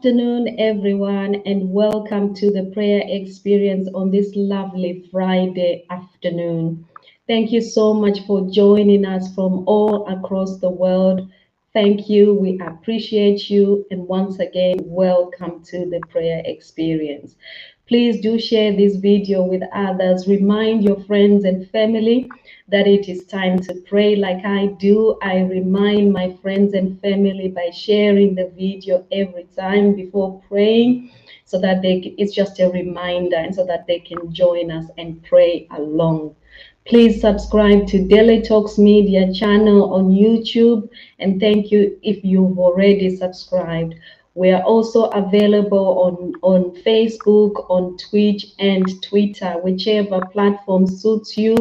afternoon, everyone, and welcome to the prayer experience on this lovely Friday afternoon. Thank you so much for joining us from all across the world. Thank you. We appreciate you. And once again, welcome to the prayer experience. Please do share this video with others. Remind your friends and family that it is time to pray like I do. I remind my friends and family by sharing the video every time before praying so that they it's just a reminder and so that they can join us and pray along. Please subscribe to Daily Talks Media channel on YouTube and thank you if you've already subscribed. We are also available on, on Facebook, on Twitch, and Twitter, whichever platform suits you.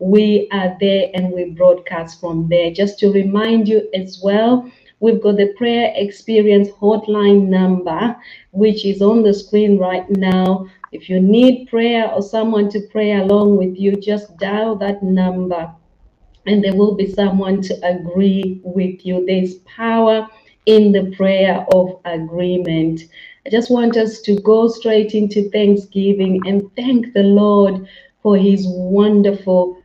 We are there and we broadcast from there. Just to remind you as well, we've got the prayer experience hotline number, which is on the screen right now. If you need prayer or someone to pray along with you, just dial that number and there will be someone to agree with you. There's power in the prayer of agreement. I just want us to go straight into Thanksgiving and thank the Lord for his wonderful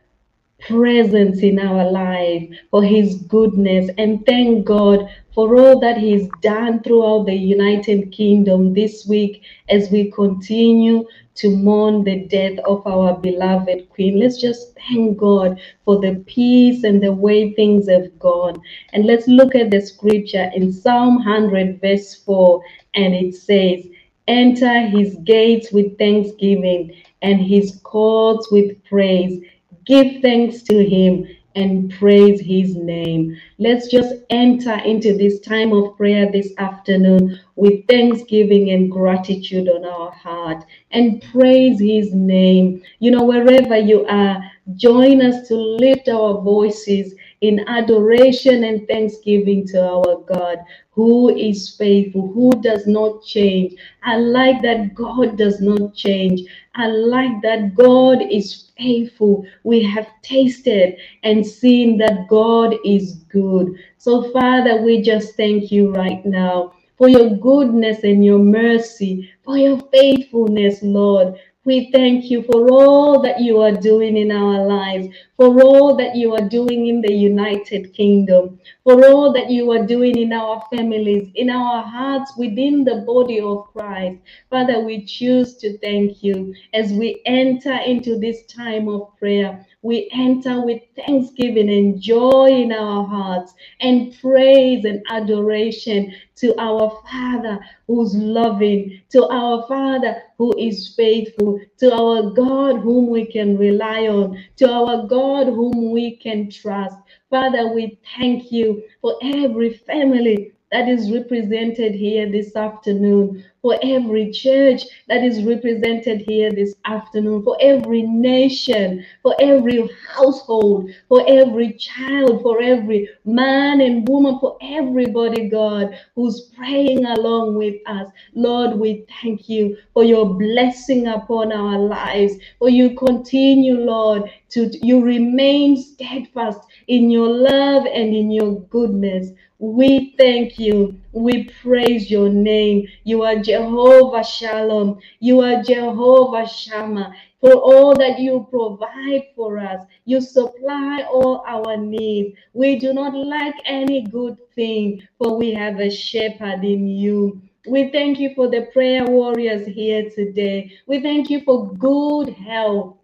presence in our life, for his goodness, and thank God for all that he's done throughout the United Kingdom this week as we continue to mourn the death of our beloved Queen. Let's just thank God for the peace and the way things have gone. And let's look at the scripture in Psalm 100, verse 4, and it says, Enter his gates with thanksgiving and his courts with praise give thanks to him and praise his name. Let's just enter into this time of prayer this afternoon with thanksgiving and gratitude on our heart and praise his name. You know, wherever you are, join us to lift our voices in adoration and thanksgiving to our God who is faithful, who does not change. I like that God does not change. I like that God is faithful. We have tasted and seen that God is good. So, Father, we just thank you right now for your goodness and your mercy, for your faithfulness, Lord. We thank you for all that you are doing in our lives, for all that you are doing in the United Kingdom, for all that you are doing in our families, in our hearts, within the body of Christ. Father, we choose to thank you as we enter into this time of prayer. We enter with thanksgiving and joy in our hearts and praise and adoration to our Father who's loving, to our Father who is faithful, to our God whom we can rely on, to our God whom we can trust. Father, we thank you for every family that is represented here this afternoon, for every church that is represented here this afternoon, for every nation, for every household, for every child, for every man and woman, for everybody, God, who's praying along with us. Lord, we thank you for your blessing upon our lives, for you continue, Lord, to you remain steadfast in your love and in your goodness. We thank you. We praise your name. You are Jehovah Shalom. You are Jehovah Shammah. For all that you provide for us, you supply all our needs. We do not lack any good thing, for we have a shepherd in you. We thank you for the prayer warriors here today. We thank you for good health.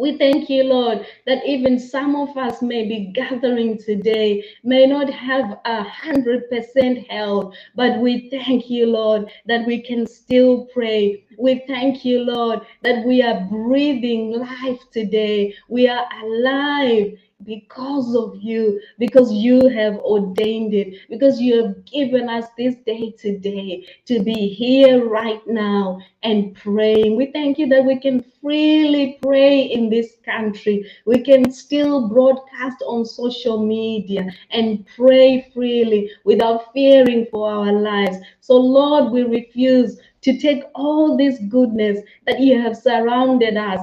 We thank you, Lord, that even some of us may be gathering today, may not have a hundred percent health, but we thank you, Lord, that we can still pray. We thank you, Lord, that we are breathing life today. We are alive because of you, because you have ordained it, because you have given us this day today to be here right now and praying. We thank you that we can freely pray in this country. We can still broadcast on social media and pray freely without fearing for our lives. So, Lord, we refuse to take all this goodness that you have surrounded us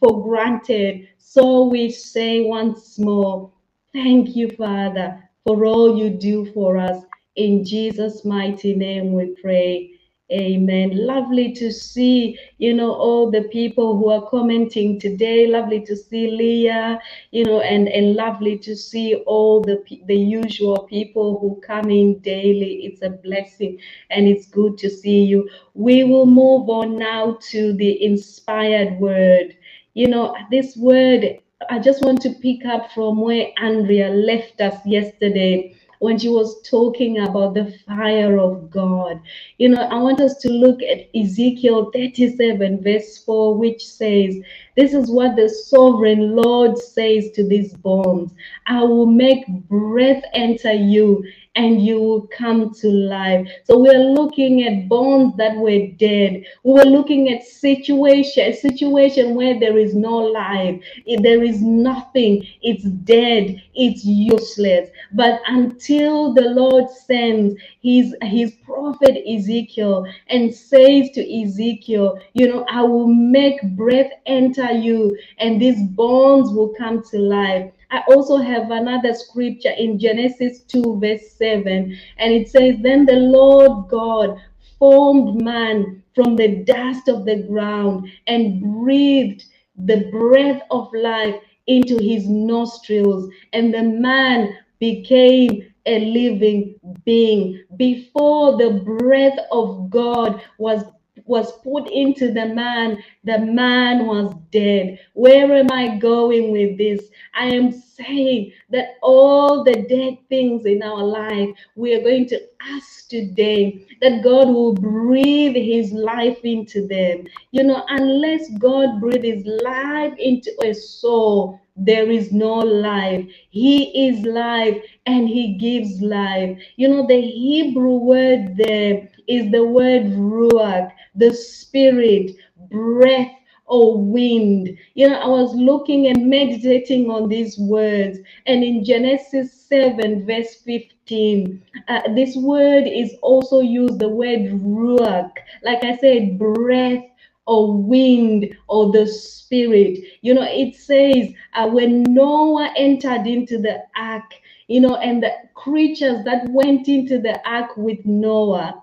for granted. So we say once more, thank you, Father, for all you do for us In Jesus' mighty name we pray. Amen. Lovely to see, you know, all the people who are commenting today. Lovely to see Leah, you know, and, and lovely to see all the the usual people who come in daily. It's a blessing and it's good to see you. We will move on now to the inspired word. You know, this word, I just want to pick up from where Andrea left us yesterday when she was talking about the fire of God. You know, I want us to look at Ezekiel 37, verse 4, which says, This is what the sovereign Lord says to these bones I will make breath enter you and you will come to life. So we're looking at bones that were dead. We were looking at situation, a situation where there is no life, there is nothing, it's dead, it's useless. But until the Lord sends his his prophet Ezekiel and says to Ezekiel, you know, I will make breath enter you, and these bones will come to life. I also have another scripture in Genesis 2, verse 7, and it says, Then the Lord God formed man from the dust of the ground and breathed the breath of life into his nostrils, and the man became a living being. Before the breath of God was was put into the man, the man was dead. Where am I going with this? I am saying that all the dead things in our life, we are going to ask today that God will breathe his life into them. You know, unless God breathes life into a soul, there is no life. He is life and he gives life. You know, the Hebrew word there is the word ruach, the spirit, breath, or wind. You know, I was looking and meditating on these words, and in Genesis 7, verse 15, uh, this word is also used the word ruach, like I said, breath or wind or the spirit. You know, it says uh, when Noah entered into the ark, you know, and the creatures that went into the ark with Noah,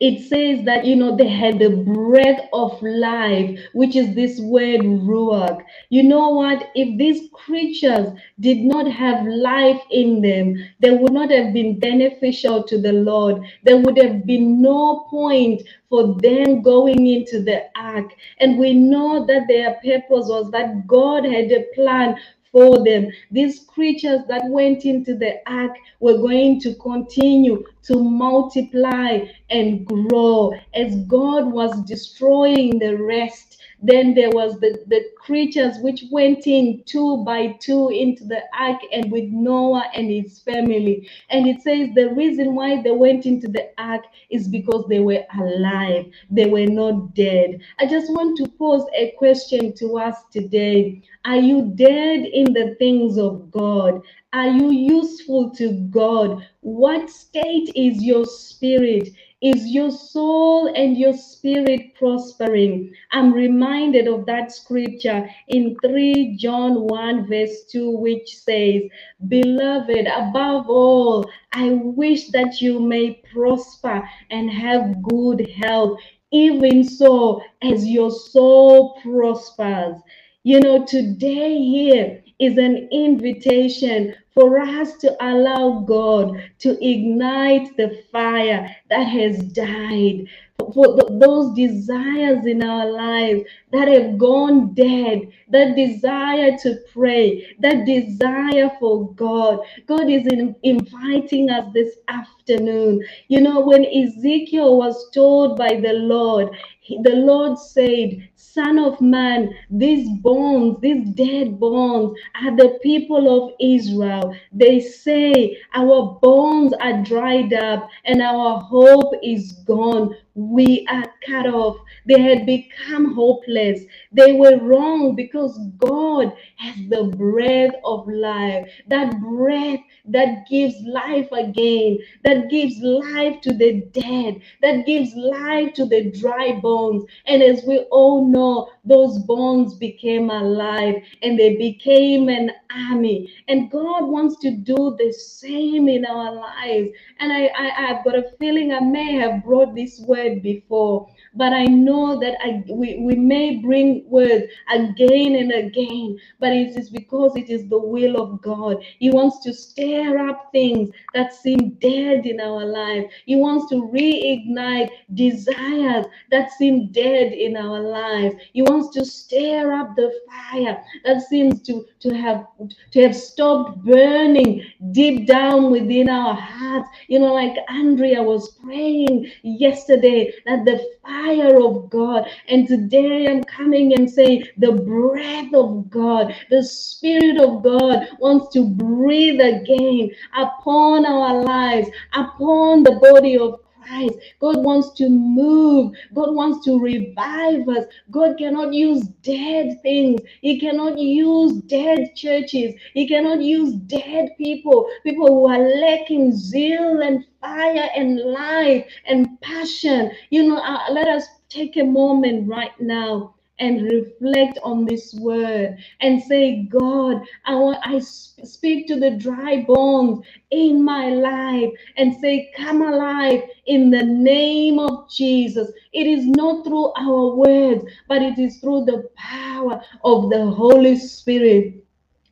it says that you know they had the breath of life which is this word ruach. You know what? If these creatures did not have life in them they would not have been beneficial to the lord. There would have been no point for them going into the ark. And we know that their purpose was that god had a plan for them. These creatures that went into the ark were going to continue to multiply and grow as God was destroying the rest then there was the, the creatures which went in two by two into the ark and with Noah and his family. And it says the reason why they went into the ark is because they were alive, they were not dead. I just want to pose a question to us today. Are you dead in the things of God? Are you useful to God? What state is your spirit? Is your soul and your spirit prospering? I'm reminded of that scripture in 3 John 1, verse 2, which says, Beloved, above all, I wish that you may prosper and have good health, even so as your soul prospers. You know, today here is an invitation for us to allow God to ignite the fire that has died, for those desires in our lives that have gone dead, that desire to pray, that desire for God. God is in, inviting us this afternoon. You know, when Ezekiel was told by the Lord, the Lord said, Son of man, these bones, these dead bones are the people of Israel. They say, Our bones are dried up and our hope is gone. we are cut off. They had become hopeless. They were wrong because God has the breath of life. That breath that gives life again, that gives life to the dead, that gives life to the dry bones. And as we all know, those bones became alive and they became an army. And God wants to do the same in our lives. And I, I, I've got a feeling I may have brought this word before but I know that I, we, we may bring words again and again, but it is because it is the will of God. He wants to stir up things that seem dead in our life. He wants to reignite desires that seem dead in our lives. He wants to stir up the fire that seems to, to have to have stopped burning deep down within our hearts. You know, like Andrea was praying yesterday that the fire of God. And today I'm coming and saying the breath of God, the Spirit of God wants to breathe again upon our lives, upon the body of Christ. God wants to move. God wants to revive us. God cannot use dead things. He cannot use dead churches. He cannot use dead people, people who are lacking zeal and fire and life and passion. You know, uh, let us take a moment right now and reflect on this word and say, God, I want I speak to the dry bones in my life and say, Come alive in the name of Jesus. It is not through our words, but it is through the power of the Holy Spirit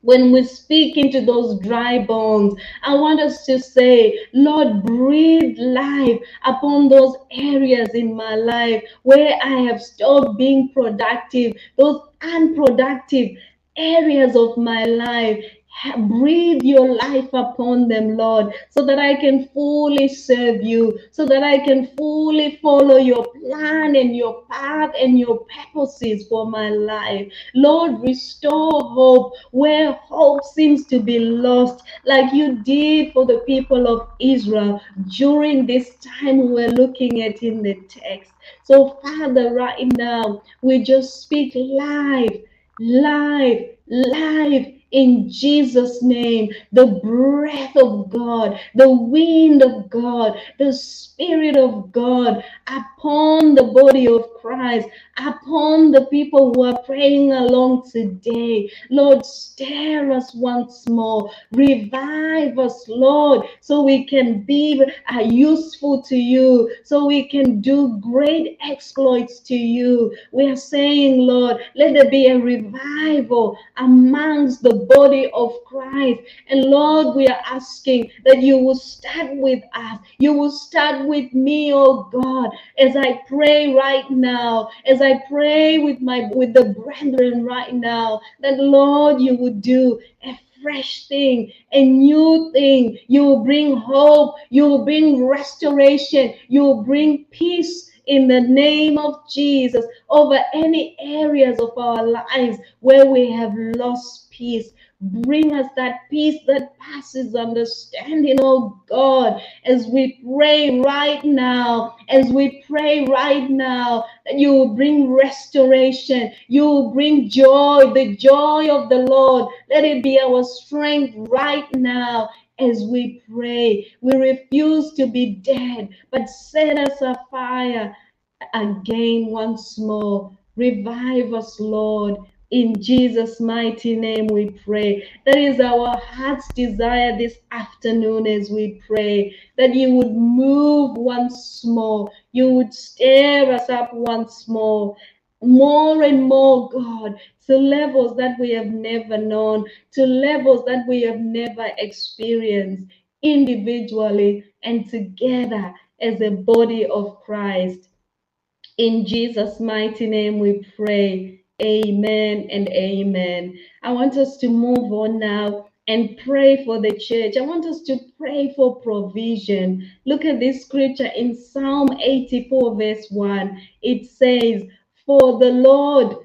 when we speak into those dry bones, I want us to say, Lord, breathe life upon those areas in my life where I have stopped being productive, those unproductive areas of my life breathe your life upon them, Lord, so that I can fully serve you, so that I can fully follow your plan and your path and your purposes for my life. Lord, restore hope where hope seems to be lost, like you did for the people of Israel during this time we're looking at in the text. So, Father, right now, we just speak life, life, life in Jesus' name. The breath of God, the wind of God, the Spirit of God upon the body of Christ, upon the people who are praying along today. Lord, stir us once more, revive us, Lord, so we can be uh, useful to you, so we can do great exploits to you. We are saying, Lord, let there be a revival amongst the body of Christ. And Lord, we are asking that you will start with us, you will start with me, oh God, as I pray right now, as I pray with my with the brethren right now, that Lord, you would do a fresh thing, a new thing. You will bring hope, you will bring restoration, you will bring peace in the name of Jesus over any areas of our lives where we have lost peace. Bring us that peace that passes understanding, oh God, as we pray right now, as we pray right now, that you will bring restoration, you will bring joy, the joy of the Lord. Let it be our strength right now as we pray. We refuse to be dead, but set us afire again once more. Revive us, Lord. In Jesus' mighty name, we pray. That is our heart's desire this afternoon as we pray that you would move once more, you would stir us up once more, more and more, God, to levels that we have never known, to levels that we have never experienced individually and together as a body of Christ. In Jesus' mighty name, we pray. Amen and amen. I want us to move on now and pray for the church. I want us to pray for provision. Look at this scripture in Psalm 84, verse 1. It says, For the Lord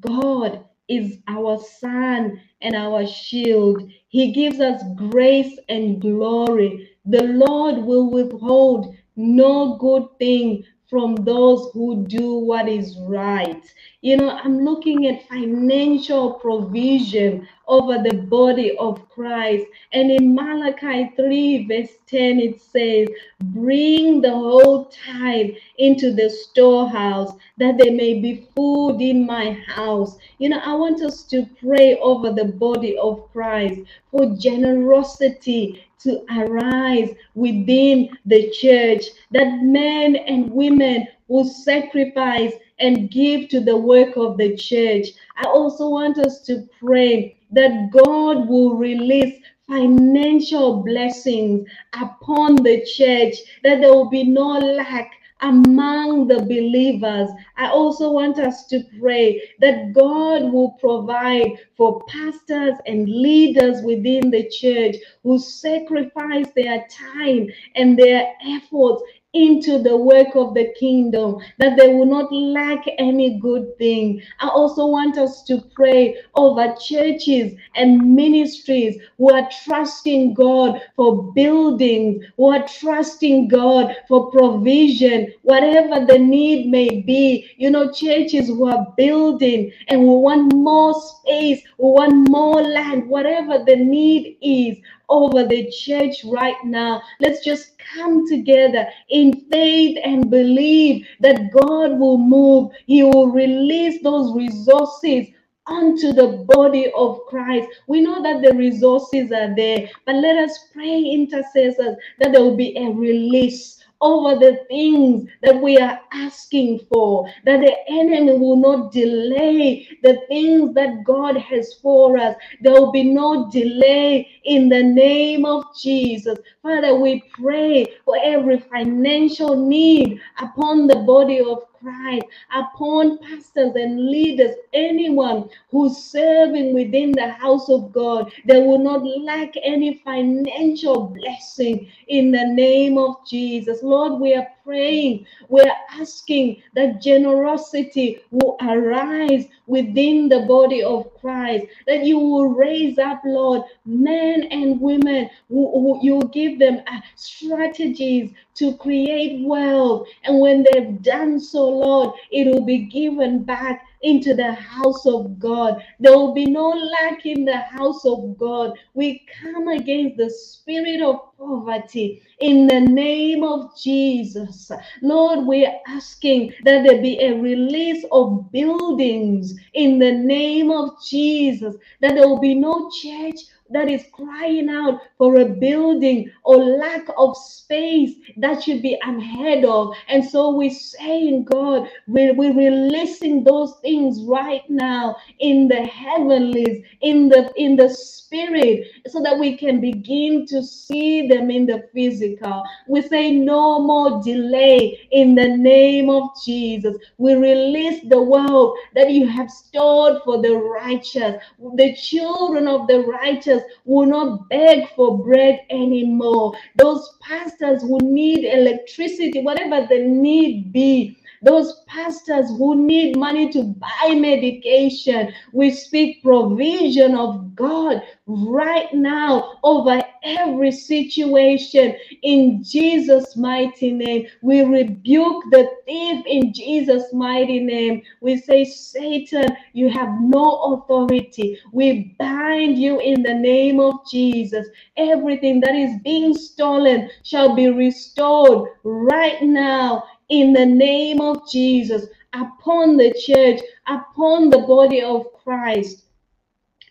God is our sun and our shield. He gives us grace and glory. The Lord will withhold no good thing from those who do what is right. You know, I'm looking at financial provision over the body of Christ. And in Malachi 3, verse 10, it says, Bring the whole tithe into the storehouse, that there may be food in my house. You know, I want us to pray over the body of Christ for generosity to arise within the church, that men and women will sacrifice and give to the work of the church. I also want us to pray that God will release financial blessings upon the church, that there will be no lack among the believers. I also want us to pray that God will provide for pastors and leaders within the church who sacrifice their time and their efforts into the work of the kingdom, that they will not lack any good thing. I also want us to pray over churches and ministries who are trusting God for buildings, who are trusting God for provision, whatever the need may be. You know, churches who are building and we want more space, we want more land, whatever the need is over the church right now. Let's just come together in faith and believe that God will move. He will release those resources onto the body of Christ. We know that the resources are there, but let us pray, intercessors, that there will be a release over the things that we are asking for, that the enemy will not delay the things that God has for us. There will be no delay in the name of Jesus. Father, we pray for every financial need upon the body of Christ, upon pastors and leaders, anyone who's serving within the house of God. They will not lack any financial blessing in the name of Jesus. Lord, we are praying, we're asking that generosity will arise within the body of Christ, that you will raise up, Lord, men and women who, who you give them uh, strategies to create wealth. And when they've done so, Lord, it will be given back into the house of God. There will be no lack in the house of God. We come against the spirit of poverty in the name of Jesus. Lord, we're asking that there be a release of buildings in the name of Jesus, that there will be no church that is crying out for a building or lack of space that should be unheard of. And so we're saying, God, we're, we're releasing those things right now in the heavenlies, in the in the spirit, so that we can begin to see them in the physical. We say no more delay in the name of Jesus. We release the wealth that you have stored for the righteous, the children of the righteous will not beg for bread anymore. Those pastors who need electricity, whatever the need be, those pastors who need money to buy medication. We speak provision of God right now over every situation in Jesus' mighty name. We rebuke the thief in Jesus' mighty name. We say, Satan, you have no authority. We bind you in the name of Jesus. Everything that is being stolen shall be restored right now in the name of Jesus upon the church, upon the body of Christ.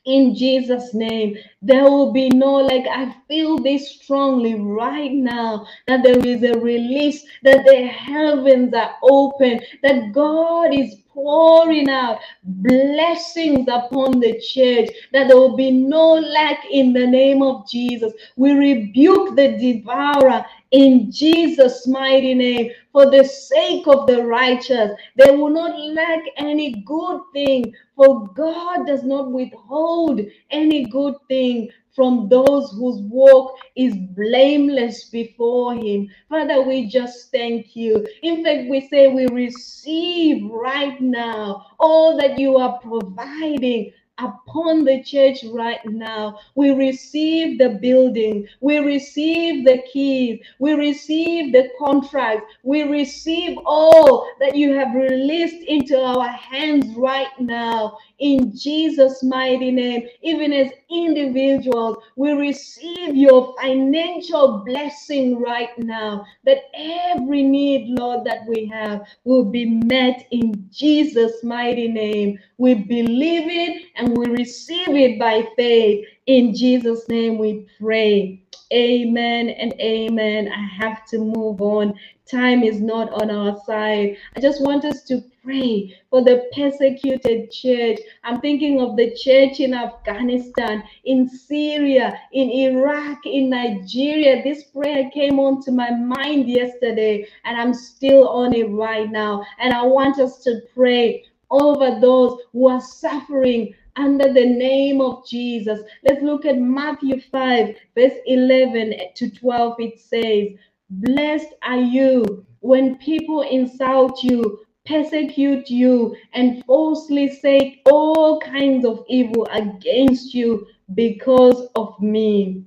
In Jesus' name, there will be no, like, I feel this strongly right now that there is a release, that the heavens are open, that God is pouring out blessings upon the church, that there will be no lack in the name of Jesus. We rebuke the devourer in Jesus' mighty name for the sake of the righteous. They will not lack any good thing, for God does not withhold any good thing from those whose walk is blameless before Him. Father, we just thank you. In fact, we say we receive right now all that you are providing upon the church right now. We receive the building, we receive the keys, we receive the contract, we receive all that you have released into our hands right now in Jesus' mighty name. Even as individuals, we receive your financial blessing right now that every need, Lord, that we have will be met in Jesus' mighty name. We believe it and we receive it by faith. In Jesus' name we pray. Amen and amen. I have to move on. Time is not on our side. I just want us to pray for the persecuted church. I'm thinking of the church in Afghanistan, in Syria, in Iraq, in Nigeria. This prayer came onto my mind yesterday, and I'm still on it right now. And I want us to pray over those who are suffering under the name of Jesus. Let's look at Matthew 5, verse 11 to 12. It says, Blessed are you when people insult you, persecute you, and falsely say all kinds of evil against you because of me.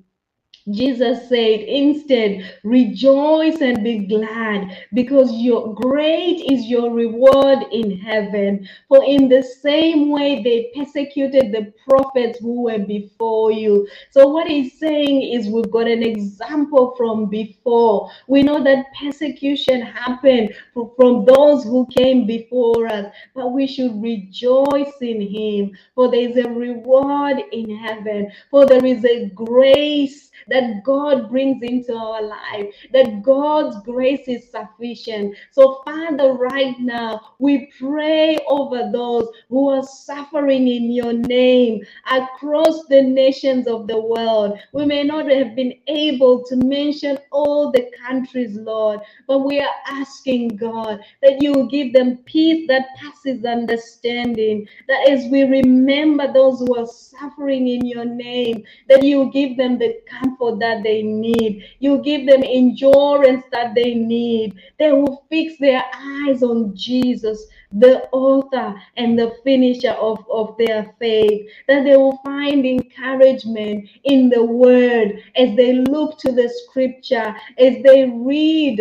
Jesus said, instead, rejoice and be glad because your great is your reward in heaven. For in the same way they persecuted the prophets who were before you. So, what he's saying is, we've got an example from before. We know that persecution happened from those who came before us, but we should rejoice in him, for there is a reward in heaven, for there is a grace that God brings into our life, that God's grace is sufficient. So, Father, right now, we pray over those who are suffering in your name across the nations of the world. We may not have been able to mention all the countries, Lord, but we are asking, God, that you will give them peace that passes understanding, that as we remember those who are suffering in your name, that you give them the comfort that they need. You give them endurance that they need. They will fix their eyes on Jesus the author and the finisher of, of their faith, that they will find encouragement in the word as they look to the scripture, as they read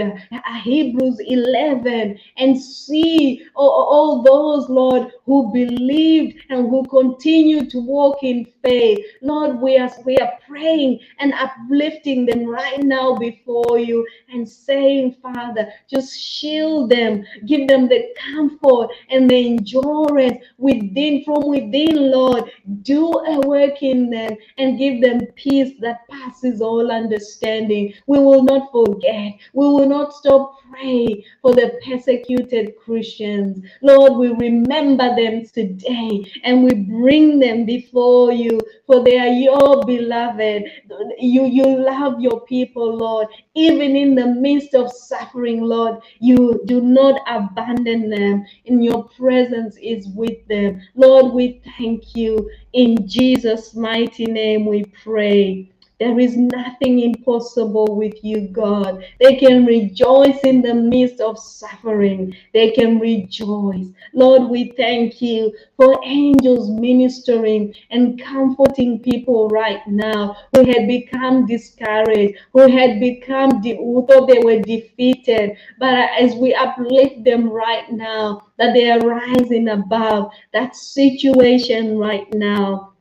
Hebrews 11 and see all, all those, Lord, who believed and who continue to walk in faith. Lord, we are, we are praying and uplifting them right now before you and saying, Father, just shield them, give them the comfort and the endurance within from within, Lord. Do a work in them and give them peace that passes all understanding. We will not forget. We will not stop pray for the persecuted Christians. Lord, we remember them today and we bring them before you, for they are your beloved. You, you love your people, Lord. Even in the midst of suffering, Lord, you do not abandon them. In your presence is with them. Lord, we thank you. In Jesus' mighty name we pray. There is nothing impossible with you, God. They can rejoice in the midst of suffering. They can rejoice. Lord, we thank you for angels ministering and comforting people right now who had become discouraged, who had become, who thought they were defeated. But as we uplift them right now, that they are rising above that situation right now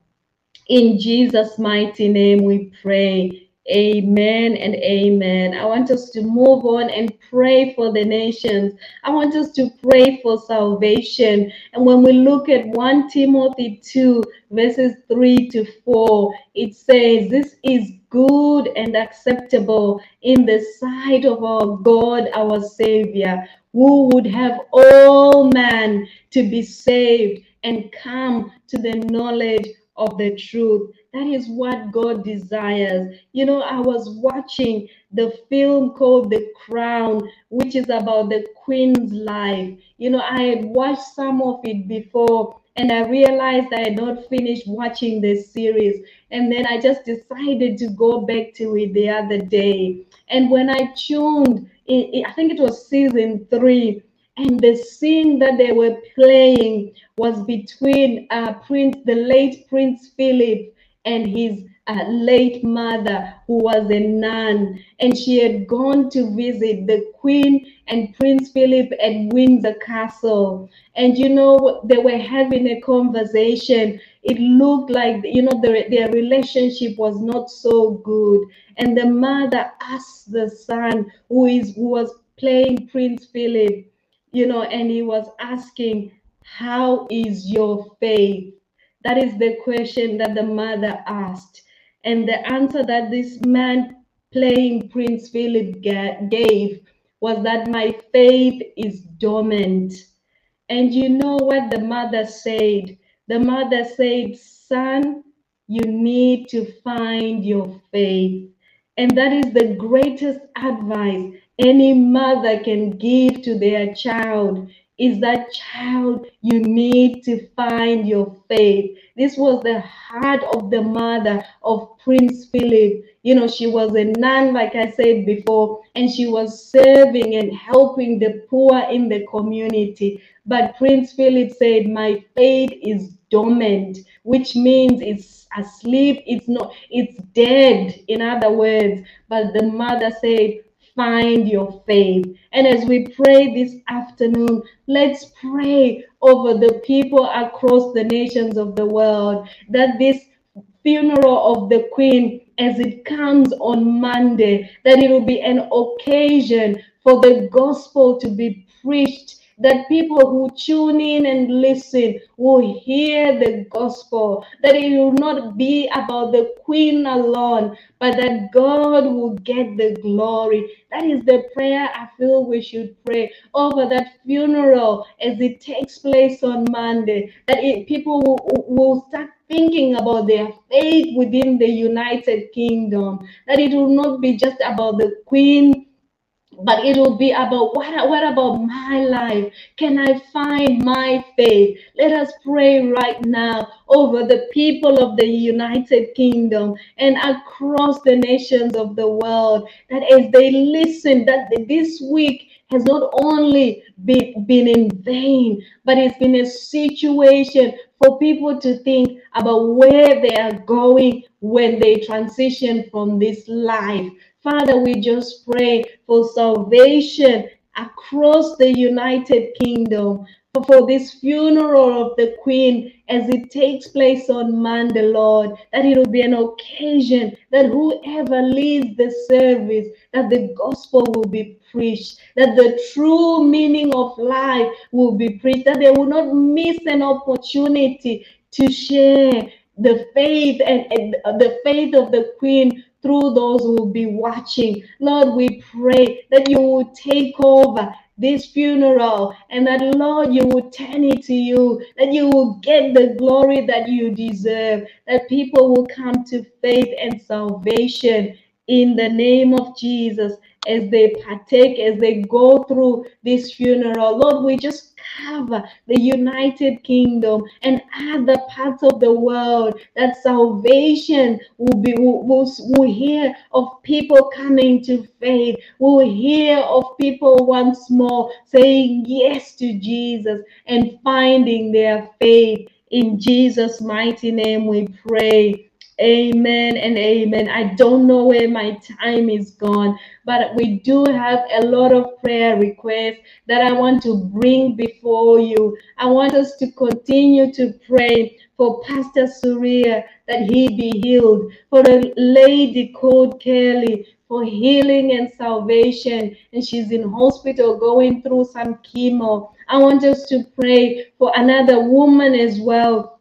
in Jesus' mighty name we pray. Amen and amen. I want us to move on and pray for the nations. I want us to pray for salvation. And when we look at 1 Timothy 2, verses 3 to 4, it says, This is good and acceptable in the sight of our God, our Savior, who would have all men to be saved and come to the knowledge of the truth. That is what God desires. You know, I was watching the film called The Crown, which is about the Queen's life. You know, I had watched some of it before and I realized I had not finished watching this series. And then I just decided to go back to it the other day. And when I tuned, I think it was season three, and the scene that they were playing was between uh, Prince, the late Prince Philip, and his uh, late mother, who was a nun, and she had gone to visit the Queen and Prince Philip at Windsor Castle. And you know, they were having a conversation. It looked like, you know, their, their relationship was not so good. And the mother asked the son, who is who was playing Prince Philip, you know, and he was asking, How is your faith? That is the question that the mother asked. And the answer that this man playing Prince Philip gave was that my faith is dormant. And you know what the mother said? The mother said, Son, you need to find your faith. And that is the greatest advice any mother can give to their child is that child you need to find your faith. This was the heart of the mother of prince philip. You know she was a nun like i said before and she was serving and helping the poor in the community. But prince philip said my faith is dormant which means it's asleep it's not it's dead in other words. But the mother said find your faith. And as we pray this afternoon, let's pray over the people across the nations of the world that this funeral of the Queen, as it comes on Monday, that it will be an occasion for the gospel to be preached that people who tune in and listen will hear the gospel, that it will not be about the queen alone, but that God will get the glory. That is the prayer I feel we should pray over that funeral as it takes place on Monday, that it, people will, will start thinking about their faith within the United Kingdom, that it will not be just about the queen but it will be about what, what about my life? Can I find my faith? Let us pray right now over the people of the United Kingdom and across the nations of the world that as they listen, that this week has not only been, been in vain, but it's been a situation for people to think about where they are going when they transition from this life. Father, we just pray for salvation across the United Kingdom, for this funeral of the Queen as it takes place on Monday, Lord, that it will be an occasion that whoever leads the service, that the gospel will be preached, that the true meaning of life will be preached, that they will not miss an opportunity to share the faith and, and uh, the faith of the Queen through those who will be watching. Lord, we pray that you will take over this funeral and that, Lord, you will turn it to you, that you will get the glory that you deserve, that people will come to faith and salvation in the name of Jesus as they partake, as they go through this funeral. Lord, we just cover the United Kingdom and other parts of the world that salvation will be will, will, will hear of people coming to faith. We'll hear of people once more saying yes to Jesus and finding their faith. In Jesus' mighty name we pray. Amen and amen. I don't know where my time is gone, but we do have a lot of prayer requests that I want to bring before you. I want us to continue to pray for Pastor Surya that he be healed, for a lady called Kelly for healing and salvation, and she's in hospital going through some chemo. I want us to pray for another woman as well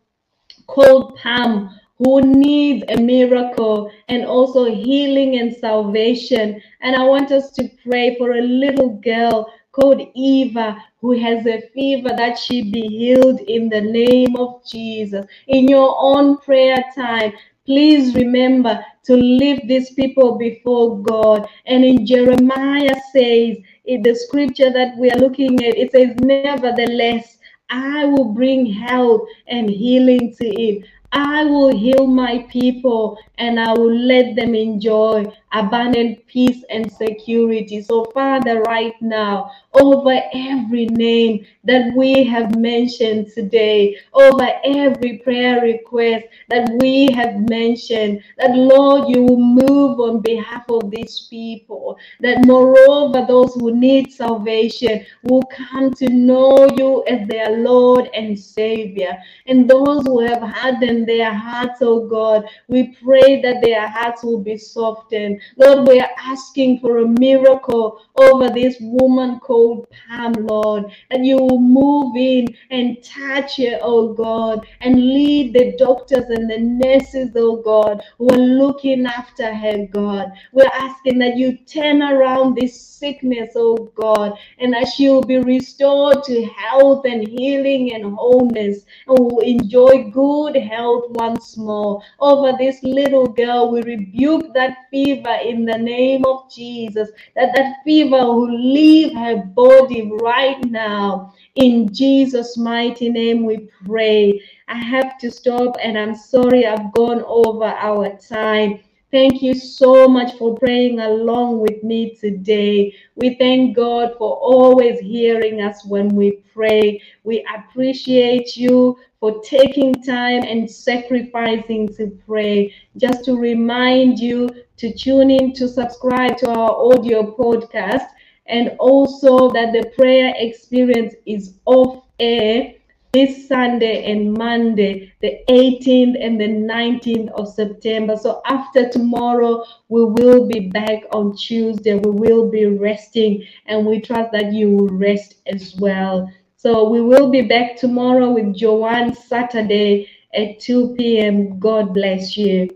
called Pam who needs a miracle and also healing and salvation. And I want us to pray for a little girl called Eva who has a fever that she be healed in the name of Jesus. In your own prayer time, please remember to lift these people before God. And in Jeremiah says, in the scripture that we are looking at, it says, Nevertheless, I will bring health and healing to it. I will heal my people and I will let them enjoy abundant peace and security. So, Father, right now, over every name that we have mentioned today, over every prayer request that we have mentioned, that Lord, you will move on behalf of these people, that moreover, those who need salvation will come to know you as their Lord and Savior. And those who have hardened their hearts, oh God, we pray that their hearts will be softened. Lord, we are asking for a miracle over this woman called Pam, Lord, and you will move in and touch her, oh God, and lead the doctors and the nurses, oh God, who are looking after her, God. We're asking that you turn around this sickness, oh God, and that she will be restored to health and healing and wholeness, and will enjoy good health once more. Over this little girl, we rebuke that fever in the name of Jesus, that that fever will leave her body right now. In Jesus' mighty name, we pray. I have to stop, and I'm sorry I've gone over our time. Thank you so much for praying along with me today. We thank God for always hearing us when we pray. We appreciate you for taking time and sacrificing to pray. Just to remind you to tune in to subscribe to our audio podcast and also that the prayer experience is off air this Sunday and Monday, the 18th and the 19th of September. So after tomorrow, we will be back on Tuesday. We will be resting, and we trust that you will rest as well. So we will be back tomorrow with Joanne Saturday at 2 p.m. God bless you.